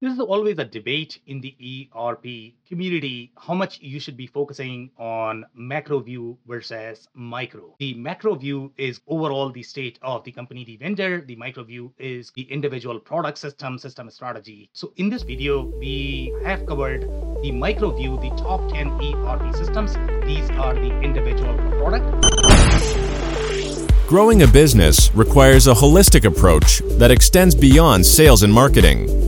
This is always a debate in the ERP community how much you should be focusing on macro view versus micro. The macro view is overall the state of the company, the vendor. The micro view is the individual product system, system strategy. So, in this video, we have covered the micro view, the top 10 ERP systems. These are the individual product. Growing a business requires a holistic approach that extends beyond sales and marketing.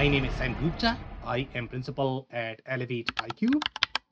My name is Sam Gupta. I am principal at ElevatIQ.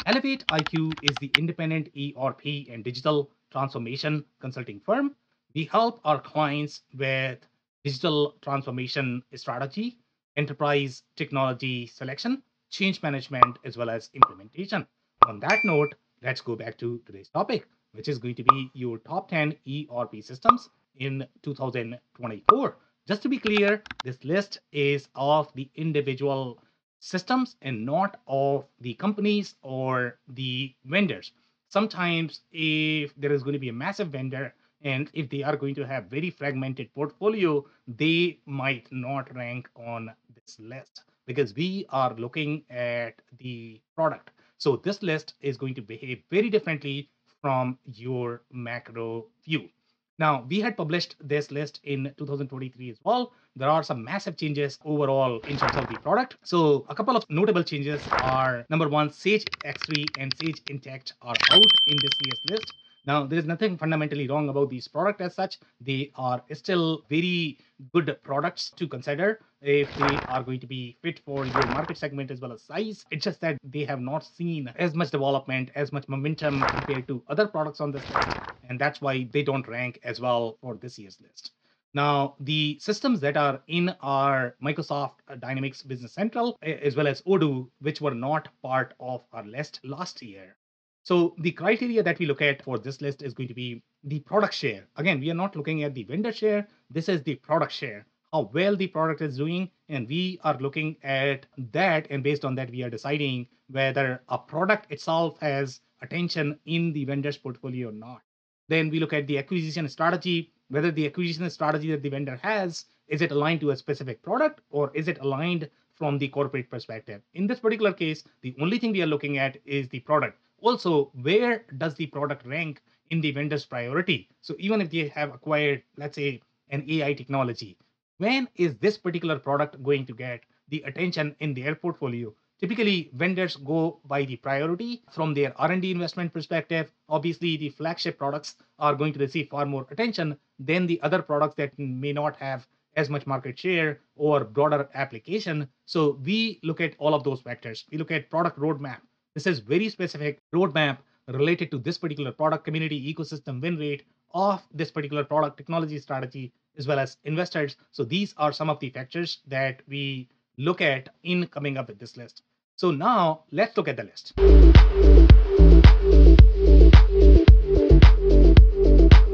Elevate IQ is the independent ERP and digital transformation consulting firm. We help our clients with digital transformation strategy, enterprise technology selection, change management, as well as implementation. On that note, let's go back to today's topic, which is going to be your top 10 ERP systems in 2024. Just to be clear, this list is of the individual systems and not of the companies or the vendors. Sometimes, if there is going to be a massive vendor and if they are going to have very fragmented portfolio, they might not rank on this list because we are looking at the product. So this list is going to behave very differently from your macro view. Now, we had published this list in 2023 as well. There are some massive changes overall in terms of the product. So, a couple of notable changes are number one, Sage X3 and Sage Intacct are out in this year's list. Now, there is nothing fundamentally wrong about these products as such. They are still very good products to consider if they are going to be fit for your market segment as well as size. It's just that they have not seen as much development, as much momentum compared to other products on this list. And that's why they don't rank as well for this year's list. Now, the systems that are in our Microsoft Dynamics Business Central, eh, as well as Odoo, which were not part of our list last year, so the criteria that we look at for this list is going to be the product share. Again, we are not looking at the vendor share. This is the product share, how well the product is doing. And we are looking at that. And based on that, we are deciding whether a product itself has attention in the vendor's portfolio or not. Then we look at the acquisition strategy, whether the acquisition strategy that the vendor has, is it aligned to a specific product or is it aligned from the corporate perspective? In this particular case, the only thing we are looking at is the product also where does the product rank in the vendor's priority? So even if they have acquired let's say an ai technology when is this particular product going to get the attention in their portfolio? Typically vendors go by the priority from their r&d investment perspective. Obviously the flagship products are going to receive far more attention than the other products that may not have as much market share or broader application. So we look at all of those factors. We look at product roadmap this is very specific roadmap related to this particular product community ecosystem win rate of this particular product technology strategy as well as investors. So these are some of the factors that we look at in coming up with this list. So now let's look at the list.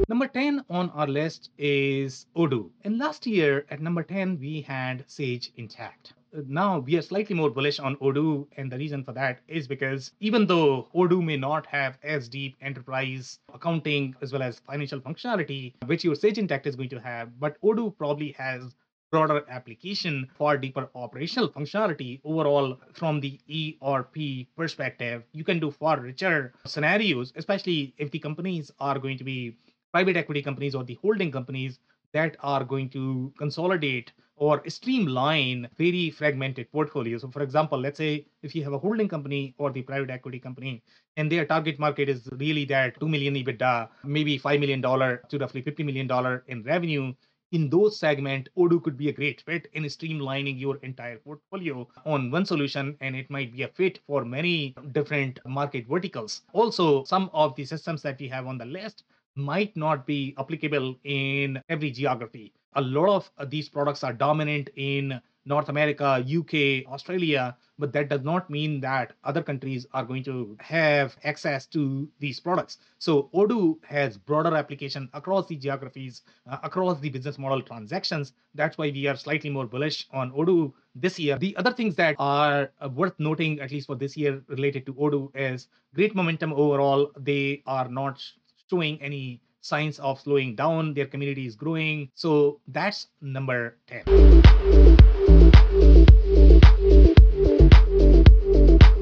Number 10 on our list is Odoo. And last year at number 10, we had Sage Intacct now we are slightly more bullish on Odoo, and the reason for that is because even though Odoo may not have as deep enterprise accounting as well as financial functionality, which your Sage Intacct is going to have, but Odoo probably has broader application for deeper operational functionality overall from the ERP perspective. You can do far richer scenarios, especially if the companies are going to be private equity companies or the holding companies that are going to consolidate or streamline very fragmented portfolios. So, for example, let's say if you have a holding company or the private equity company, and their target market is really that 2 million EBITDA, maybe $5 million to roughly $50 million in revenue. In those segments, Odoo could be a great fit in streamlining your entire portfolio on one solution, and it might be a fit for many different market verticals. Also, some of the systems that we have on the list might not be applicable in every geography a lot of these products are dominant in North America, UK, Australia, but that does not mean that other countries are going to have access to these products. So Odoo has broader application across the geographies, uh, across the business model transactions. That's why we are slightly more bullish on Odoo this year. The other things that are uh, worth noting, at least for this year, related to Odoo is great momentum overall. They are not showing any signs of slowing down. Their community is growing. So that's number 10.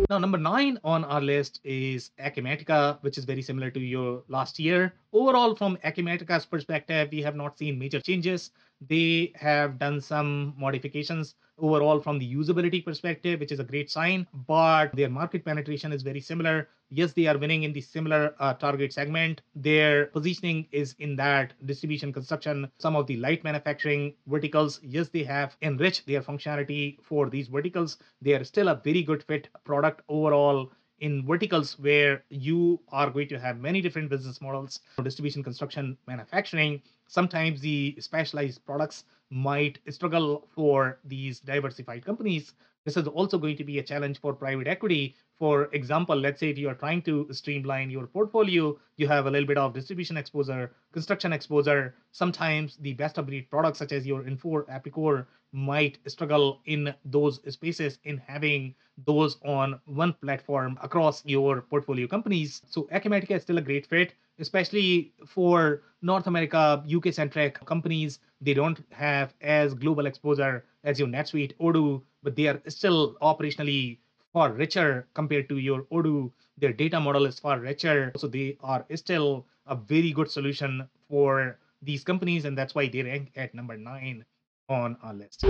Now, number nine on our list is Acumatica, which is very similar to your last year. Overall, from Acumatica's perspective, we have not seen major changes. They have done some modifications overall from the usability perspective, which is a great sign, but their market penetration is very similar. Yes, they are winning in the similar uh, target segment. Their positioning is in that distribution, construction, some of the light manufacturing verticals. Yes, they have enriched their functionality for these verticals. They are still a very good fit product overall in verticals where you are going to have many different business models distribution construction manufacturing. Sometimes the specialized products might struggle for these diversified companies this is also going to be a challenge for private equity. For example let's say if you are trying to streamline your portfolio you have a little bit of distribution exposure construction exposure. Sometimes the best of breed products such as your infor epicor might struggle in those spaces in having those on one platform across your portfolio companies. So acumatica is still a great fit especially for north america uk centric companies. They don't have as global exposure as your netsuite odoo but they are still operationally far richer compared to your Odoo. Their data model is far richer. So they are still a very good solution for these companies, and that's why they rank at number nine on our list.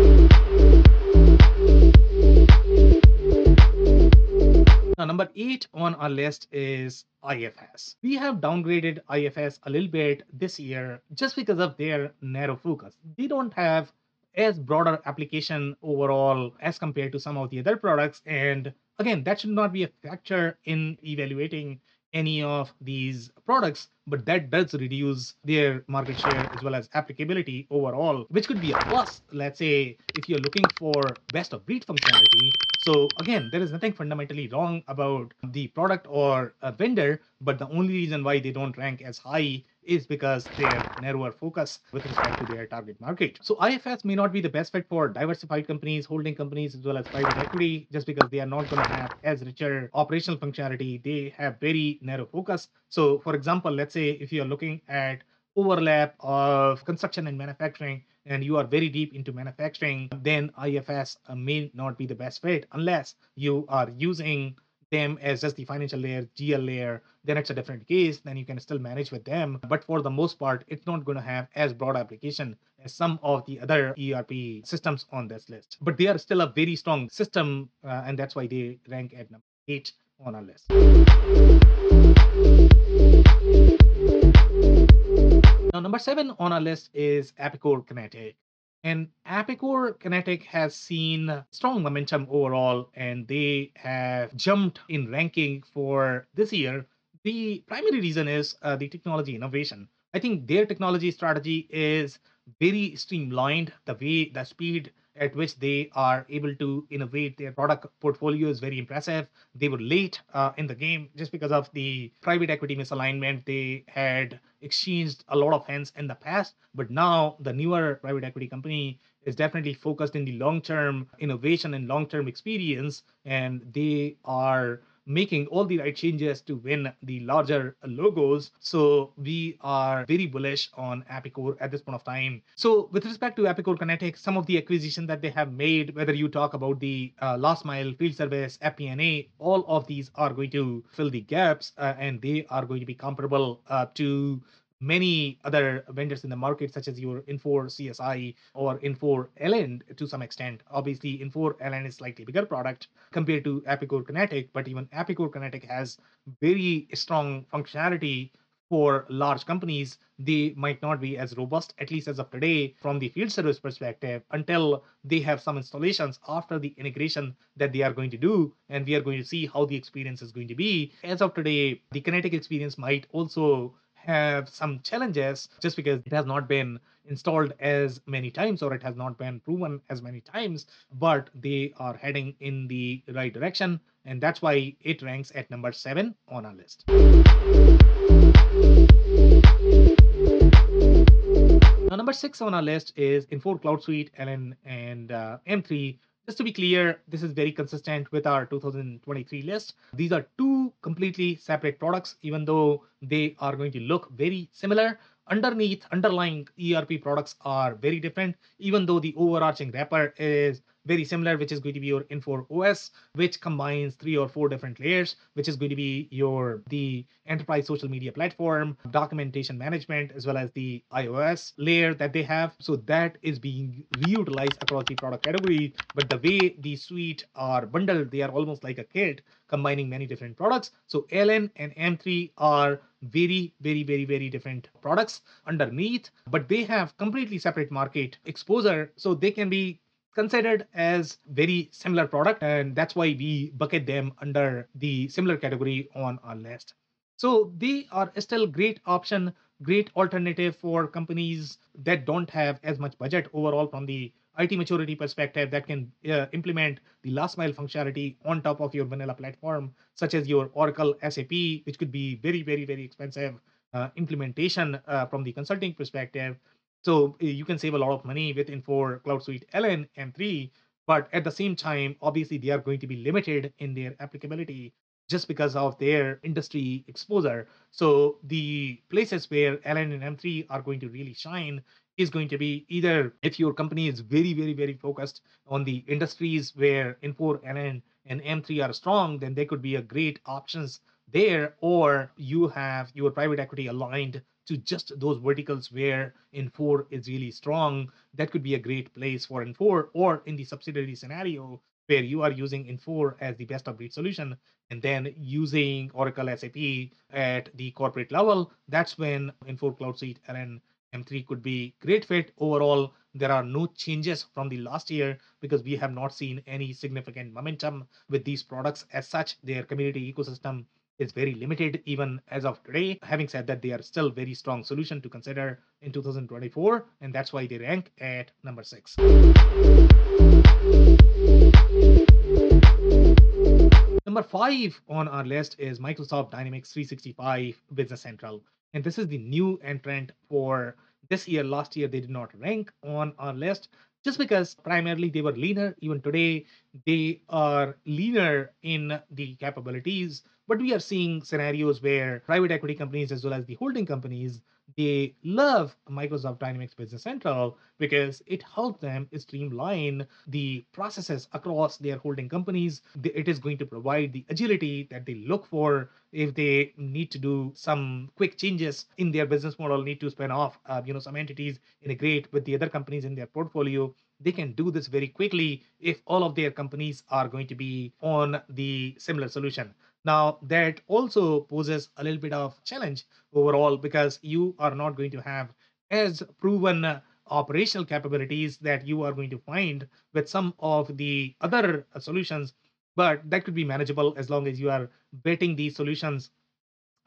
Now, number eight on our list is IFS. We have downgraded IFS a little bit this year just because of their narrow focus. They don't have as broader application overall as compared to some of the other products. And again, that should not be a factor in evaluating any of these products, but that does reduce their market share as well as applicability overall, which could be a plus. Let's say if you're looking for best of breed functionality. So again, there is nothing fundamentally wrong about the product or a vendor, but the only reason why they don't rank as high is because their narrower focus with respect to their target market. So IFS may not be the best fit for diversified companies, holding companies, as well as private equity, just because they are not going to have as richer operational functionality. They have very narrow focus. So for example, let's say if you're looking at overlap of construction and manufacturing and you are very deep into manufacturing, then IFS uh, may not be the best fit unless you are using them as just the financial layer, GL layer, then it's a different case. Then you can still manage with them. But for the most part, it's not going to have as broad application as some of the other ERP systems on this list. But they are still a very strong system, uh, and that's why they rank at number eight on our list. Now, number seven on our list is Epicor Kinetic. And Epicor Kinetic has seen strong momentum overall, and they have jumped in ranking for this year. The primary reason is uh, the technology innovation. I think their technology strategy is very streamlined. The way, the speed at which they are able to innovate their product portfolio is very impressive. They were late uh, in the game just because of the private equity misalignment. They had exchanged a lot of hands in the past, but now the newer private equity company is definitely focused in the long term innovation and long term experience, and they are making all the right changes to win the larger logos. So we are very bullish on Epicor at this point of time. So with respect to Epicor Kinetic, some of the acquisition that they have made, whether you talk about the uh, last mile field service, FP&A, all of these are going to fill the gaps uh, and they are going to be comparable uh, to many other vendors in the market, such as your Infor CSI or Infor LN to some extent. Obviously, Infor LN is slightly bigger product compared to Epicor Kinetic, but even Epicor Kinetic has very strong functionality for large companies. They might not be as robust, at least as of today, from the field service perspective, until they have some installations after the integration that they are going to do. And we are going to see how the experience is going to be. As of today, the Kinetic experience might also have some challenges just because it has not been installed as many times or it has not been proven as many times, but they are heading in the right direction. And that's why it ranks at number seven on our list. Now, number six on our list is Infor Cloud Suite, LN, and uh, M3. Just to be clear, this is very consistent with our 2023 list. These are two completely separate products, even though they are going to look very similar underneath underlying ERP products are very different, even though the overarching wrapper is very similar, which is going to be your Infor OS, which combines three or four different layers, which is going to be your the enterprise social media platform, documentation management, as well as the iOS layer that they have. So that is being reutilized across the product category. But the way the suite are bundled, they are almost like a kit combining many different products. So LN and M3 are very, very, very, very different products underneath, but they have completely separate market exposure. So they can be considered as very similar product and that's why we bucket them under the similar category on our list so they are still great option great alternative for companies that don't have as much budget overall from the IT maturity perspective that can uh, implement the last mile functionality on top of your vanilla platform, such as your Oracle SAP, which could be very, very, very expensive uh, implementation uh, from the consulting perspective. So eh, you can save a lot of money with Infor Cloud Suite LN M3, but at the same time, obviously they are going to be limited in their applicability just because of their industry exposure. So the places where LN and M3 are going to really shine is going to be either if your company is very, very, very focused on the industries where Infor, LN, and M3 are strong, then they could be a great options there, or you have your private equity aligned to just those verticals where Infor is really strong, that could be a great place for Infor, or in the subsidiary scenario where you are using Infor as the best of breed solution and then using Oracle SAP at the corporate level, that's when Infor Cloud Suite and M3 could be great fit. Overall, there are no changes from the last year because we have not seen any significant momentum with these products as such. Their community ecosystem is very limited even as of today. Having said that, they are still very strong solution to consider in 2024, and that's why they rank at number six. Number five on our list is Microsoft Dynamics 365 Business Central. And this is the new entrant for this year. Last year, they did not rank on our list just because primarily they were leaner. Even today, they are leaner in the capabilities. But we are seeing scenarios where private equity companies, as well as the holding companies, they love Microsoft Dynamics Business Central because it helps them streamline the processes across their holding companies. It is going to provide the agility that they look for if they need to do some quick changes in their business model, need to spin off, uh, you know, some entities, integrate with the other companies in their portfolio. They can do this very quickly if all of their companies are going to be on the similar solution. Now, that also poses a little bit of challenge overall because you are not going to have as proven operational capabilities that you are going to find with some of the other solutions but that could be manageable as long as you are betting these solutions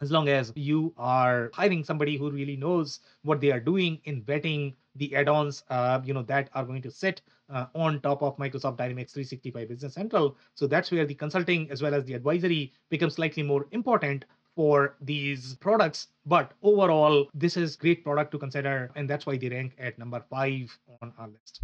as long as you are hiring somebody who really knows what they are doing in vetting the add-ons uh, you know that are going to sit uh, on top of microsoft dynamics 365 business central. So that's where the consulting as well as the advisory becomes slightly more important for these products. But overall this is great product to consider and that's why they rank at number five on our list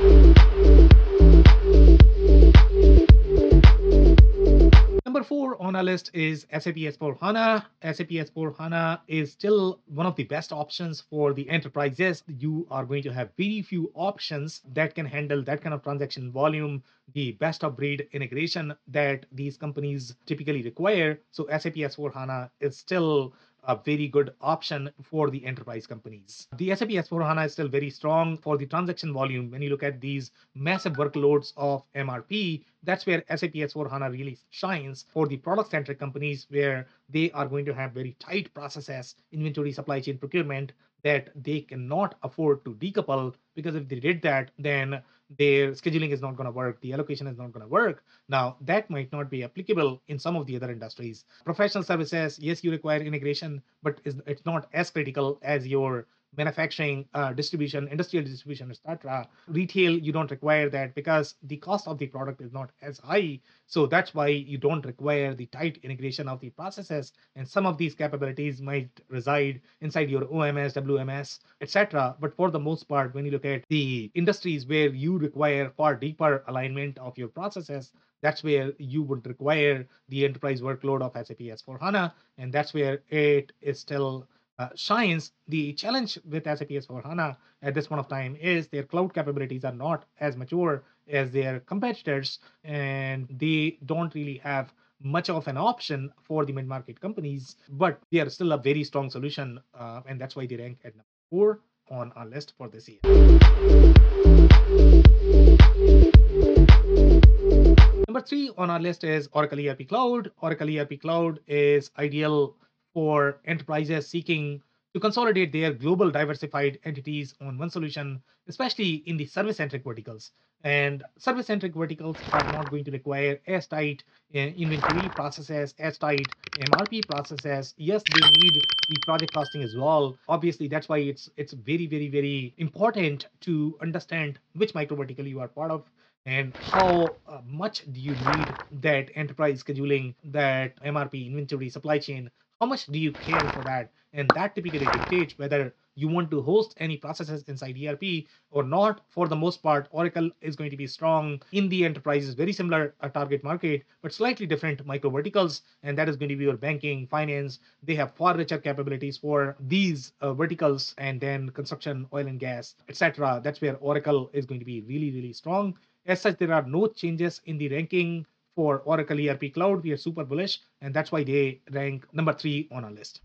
four on our list is SAP S4 HANA. SAP S4 HANA is still one of the best options for the enterprises. You are going to have very few options that can handle that kind of transaction volume, the best of breed integration that these companies typically require. So SAP S4 HANA is still a very good option for the enterprise companies. The SAP S4HANA is still very strong for the transaction volume. When you look at these massive workloads of MRP, that's where SAP S4HANA really shines for the product centric companies where they are going to have very tight processes, inventory, supply chain, procurement. That they cannot afford to decouple because if they did that, then their scheduling is not going to work, the allocation is not going to work. Now, that might not be applicable in some of the other industries. Professional services, yes, you require integration, but it's not as critical as your manufacturing, uh, distribution, industrial distribution, etc. Retail, you don't require that because the cost of the product is not as high. So that's why you don't require the tight integration of the processes. And some of these capabilities might reside inside your OMS, WMS, etc. But for the most part, when you look at the industries where you require far deeper alignment of your processes, that's where you would require the enterprise workload of SAP S4 HANA. And that's where it is still uh, shines, the challenge with SAP S4 HANA at this point of time is their cloud capabilities are not as mature as their competitors, and they don't really have much of an option for the mid-market companies, but they are still a very strong solution, uh, and that's why they rank at number four on our list for this year. Number three on our list is Oracle ERP Cloud. Oracle ERP Cloud is ideal for enterprises seeking to consolidate their global diversified entities on one solution, especially in the service centric verticals. And service centric verticals are not going to require as tight uh, inventory processes, as tight MRP processes. Yes, they need the project costing as well. Obviously, that's why it's it's very, very, very important to understand which micro vertical you are part of and how uh, much do you need that enterprise scheduling, that MRP, inventory, supply chain, how much do you care for that? And that typically dictates whether you want to host any processes inside ERP or not. For the most part, Oracle is going to be strong in the enterprises, very similar target market, but slightly different micro verticals. And that is going to be your banking, finance. They have far richer capabilities for these uh, verticals, and then construction, oil and gas, etc. That's where Oracle is going to be really, really strong. As such, there are no changes in the ranking for Oracle ERP Cloud. We are super bullish, and that's why they rank number three on our list.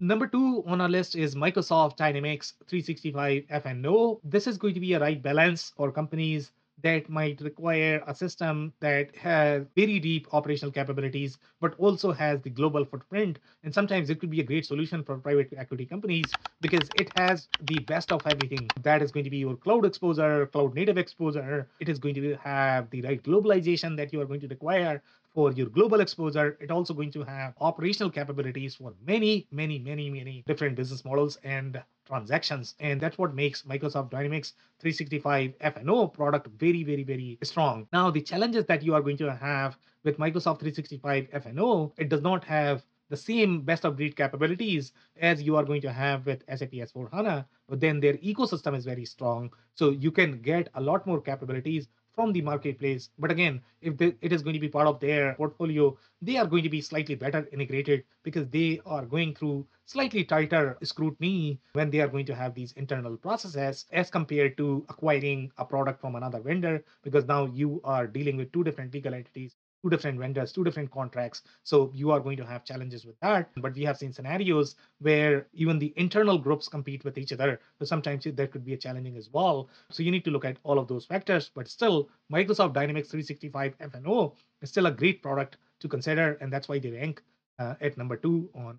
Number two on our list is Microsoft Dynamics 365 F&O. This is going to be a right balance for companies that might require a system that has very deep operational capabilities, but also has the global footprint. And sometimes it could be a great solution for private equity companies because it has the best of everything. That is going to be your cloud exposure, cloud native exposure. It is going to have the right globalization that you are going to require for your global exposure. It's also going to have operational capabilities for many, many, many, many different business models and transactions. And that's what makes Microsoft Dynamics 365 F&O product very, very, very strong. Now, the challenges that you are going to have with Microsoft 365 F&O, it does not have the same best of breed capabilities as you are going to have with SAP S4 HANA, but then their ecosystem is very strong. So you can get a lot more capabilities from the marketplace. But again, if it is going to be part of their portfolio, they are going to be slightly better integrated because they are going through slightly tighter scrutiny when they are going to have these internal processes as compared to acquiring a product from another vendor because now you are dealing with two different legal entities two different vendors, two different contracts. So you are going to have challenges with that. But we have seen scenarios where even the internal groups compete with each other. So sometimes there could be a challenging as well. So you need to look at all of those factors. But still, Microsoft Dynamics 365 F&O is still a great product to consider. And that's why they rank uh, at number two on.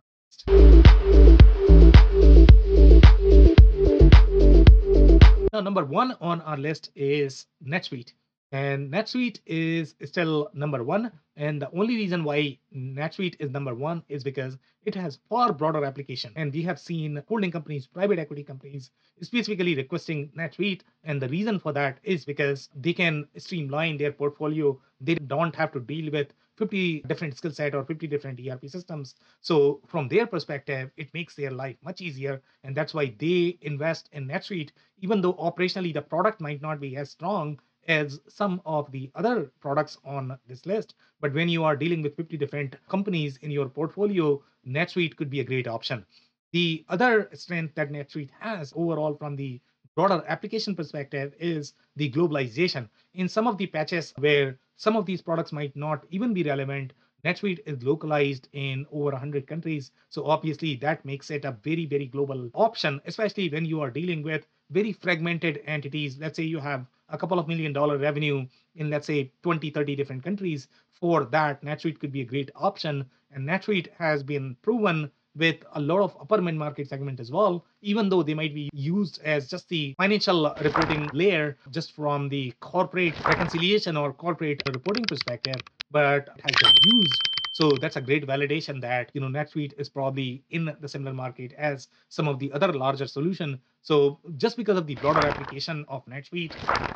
Now, number one on our list is NetSuite. And NetSuite is still number one. And the only reason why NetSuite is number one is because it has far broader application. And we have seen holding companies, private equity companies, specifically requesting NetSuite. And the reason for that is because they can streamline their portfolio. They don't have to deal with 50 different skill set or 50 different ERP systems. So from their perspective, it makes their life much easier. And that's why they invest in NetSuite, even though operationally the product might not be as strong as some of the other products on this list. But when you are dealing with 50 different companies in your portfolio, NetSuite could be a great option. The other strength that NetSuite has overall from the broader application perspective is the globalization. In some of the patches where some of these products might not even be relevant, NetSuite is localized in over 100 countries. So obviously that makes it a very, very global option, especially when you are dealing with very fragmented entities. Let's say you have a couple of million dollar revenue in let's say 20 30 different countries for that netsuite could be a great option. And netsuite has been proven with a lot of upper mid market segment as well, even though they might be used as just the financial reporting layer, just from the corporate reconciliation or corporate reporting perspective, but it has been used so that's a great validation that you know NetSuite is probably in the similar market as some of the other larger solution. So just because of the broader application of NetSuite,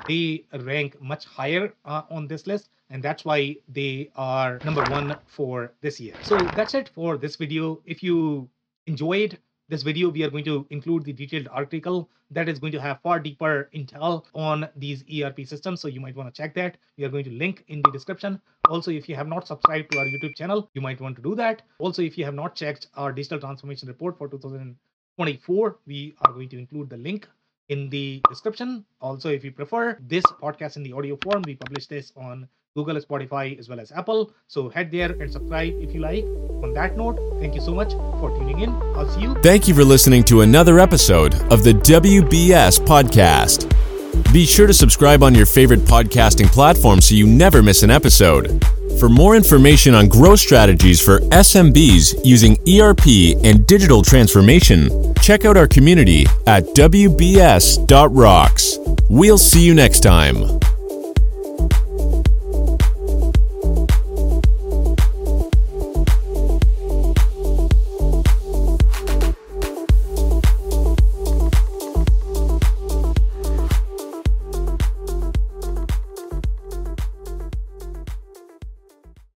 they rank much higher uh, on this list, and that's why they are number one for this year. So that's it for this video. If you enjoyed this video, we are going to include the detailed article that is going to have far deeper intel on these ERP systems. So you might want to check that. We are going to link in the description. Also, if you have not subscribed to our YouTube channel, you might want to do that. Also, if you have not checked our digital transformation report for 2024, we are going to include the link in the description. Also, if you prefer this podcast in the audio form, we publish this on Google, Spotify, as well as Apple. So head there and subscribe if you like. On that note, thank you so much for tuning in. I'll see you. Thank you for listening to another episode of the WBS Podcast. Be sure to subscribe on your favorite podcasting platform so you never miss an episode. For more information on growth strategies for SMBs using ERP and digital transformation, check out our community at WBS.rocks. We'll see you next time.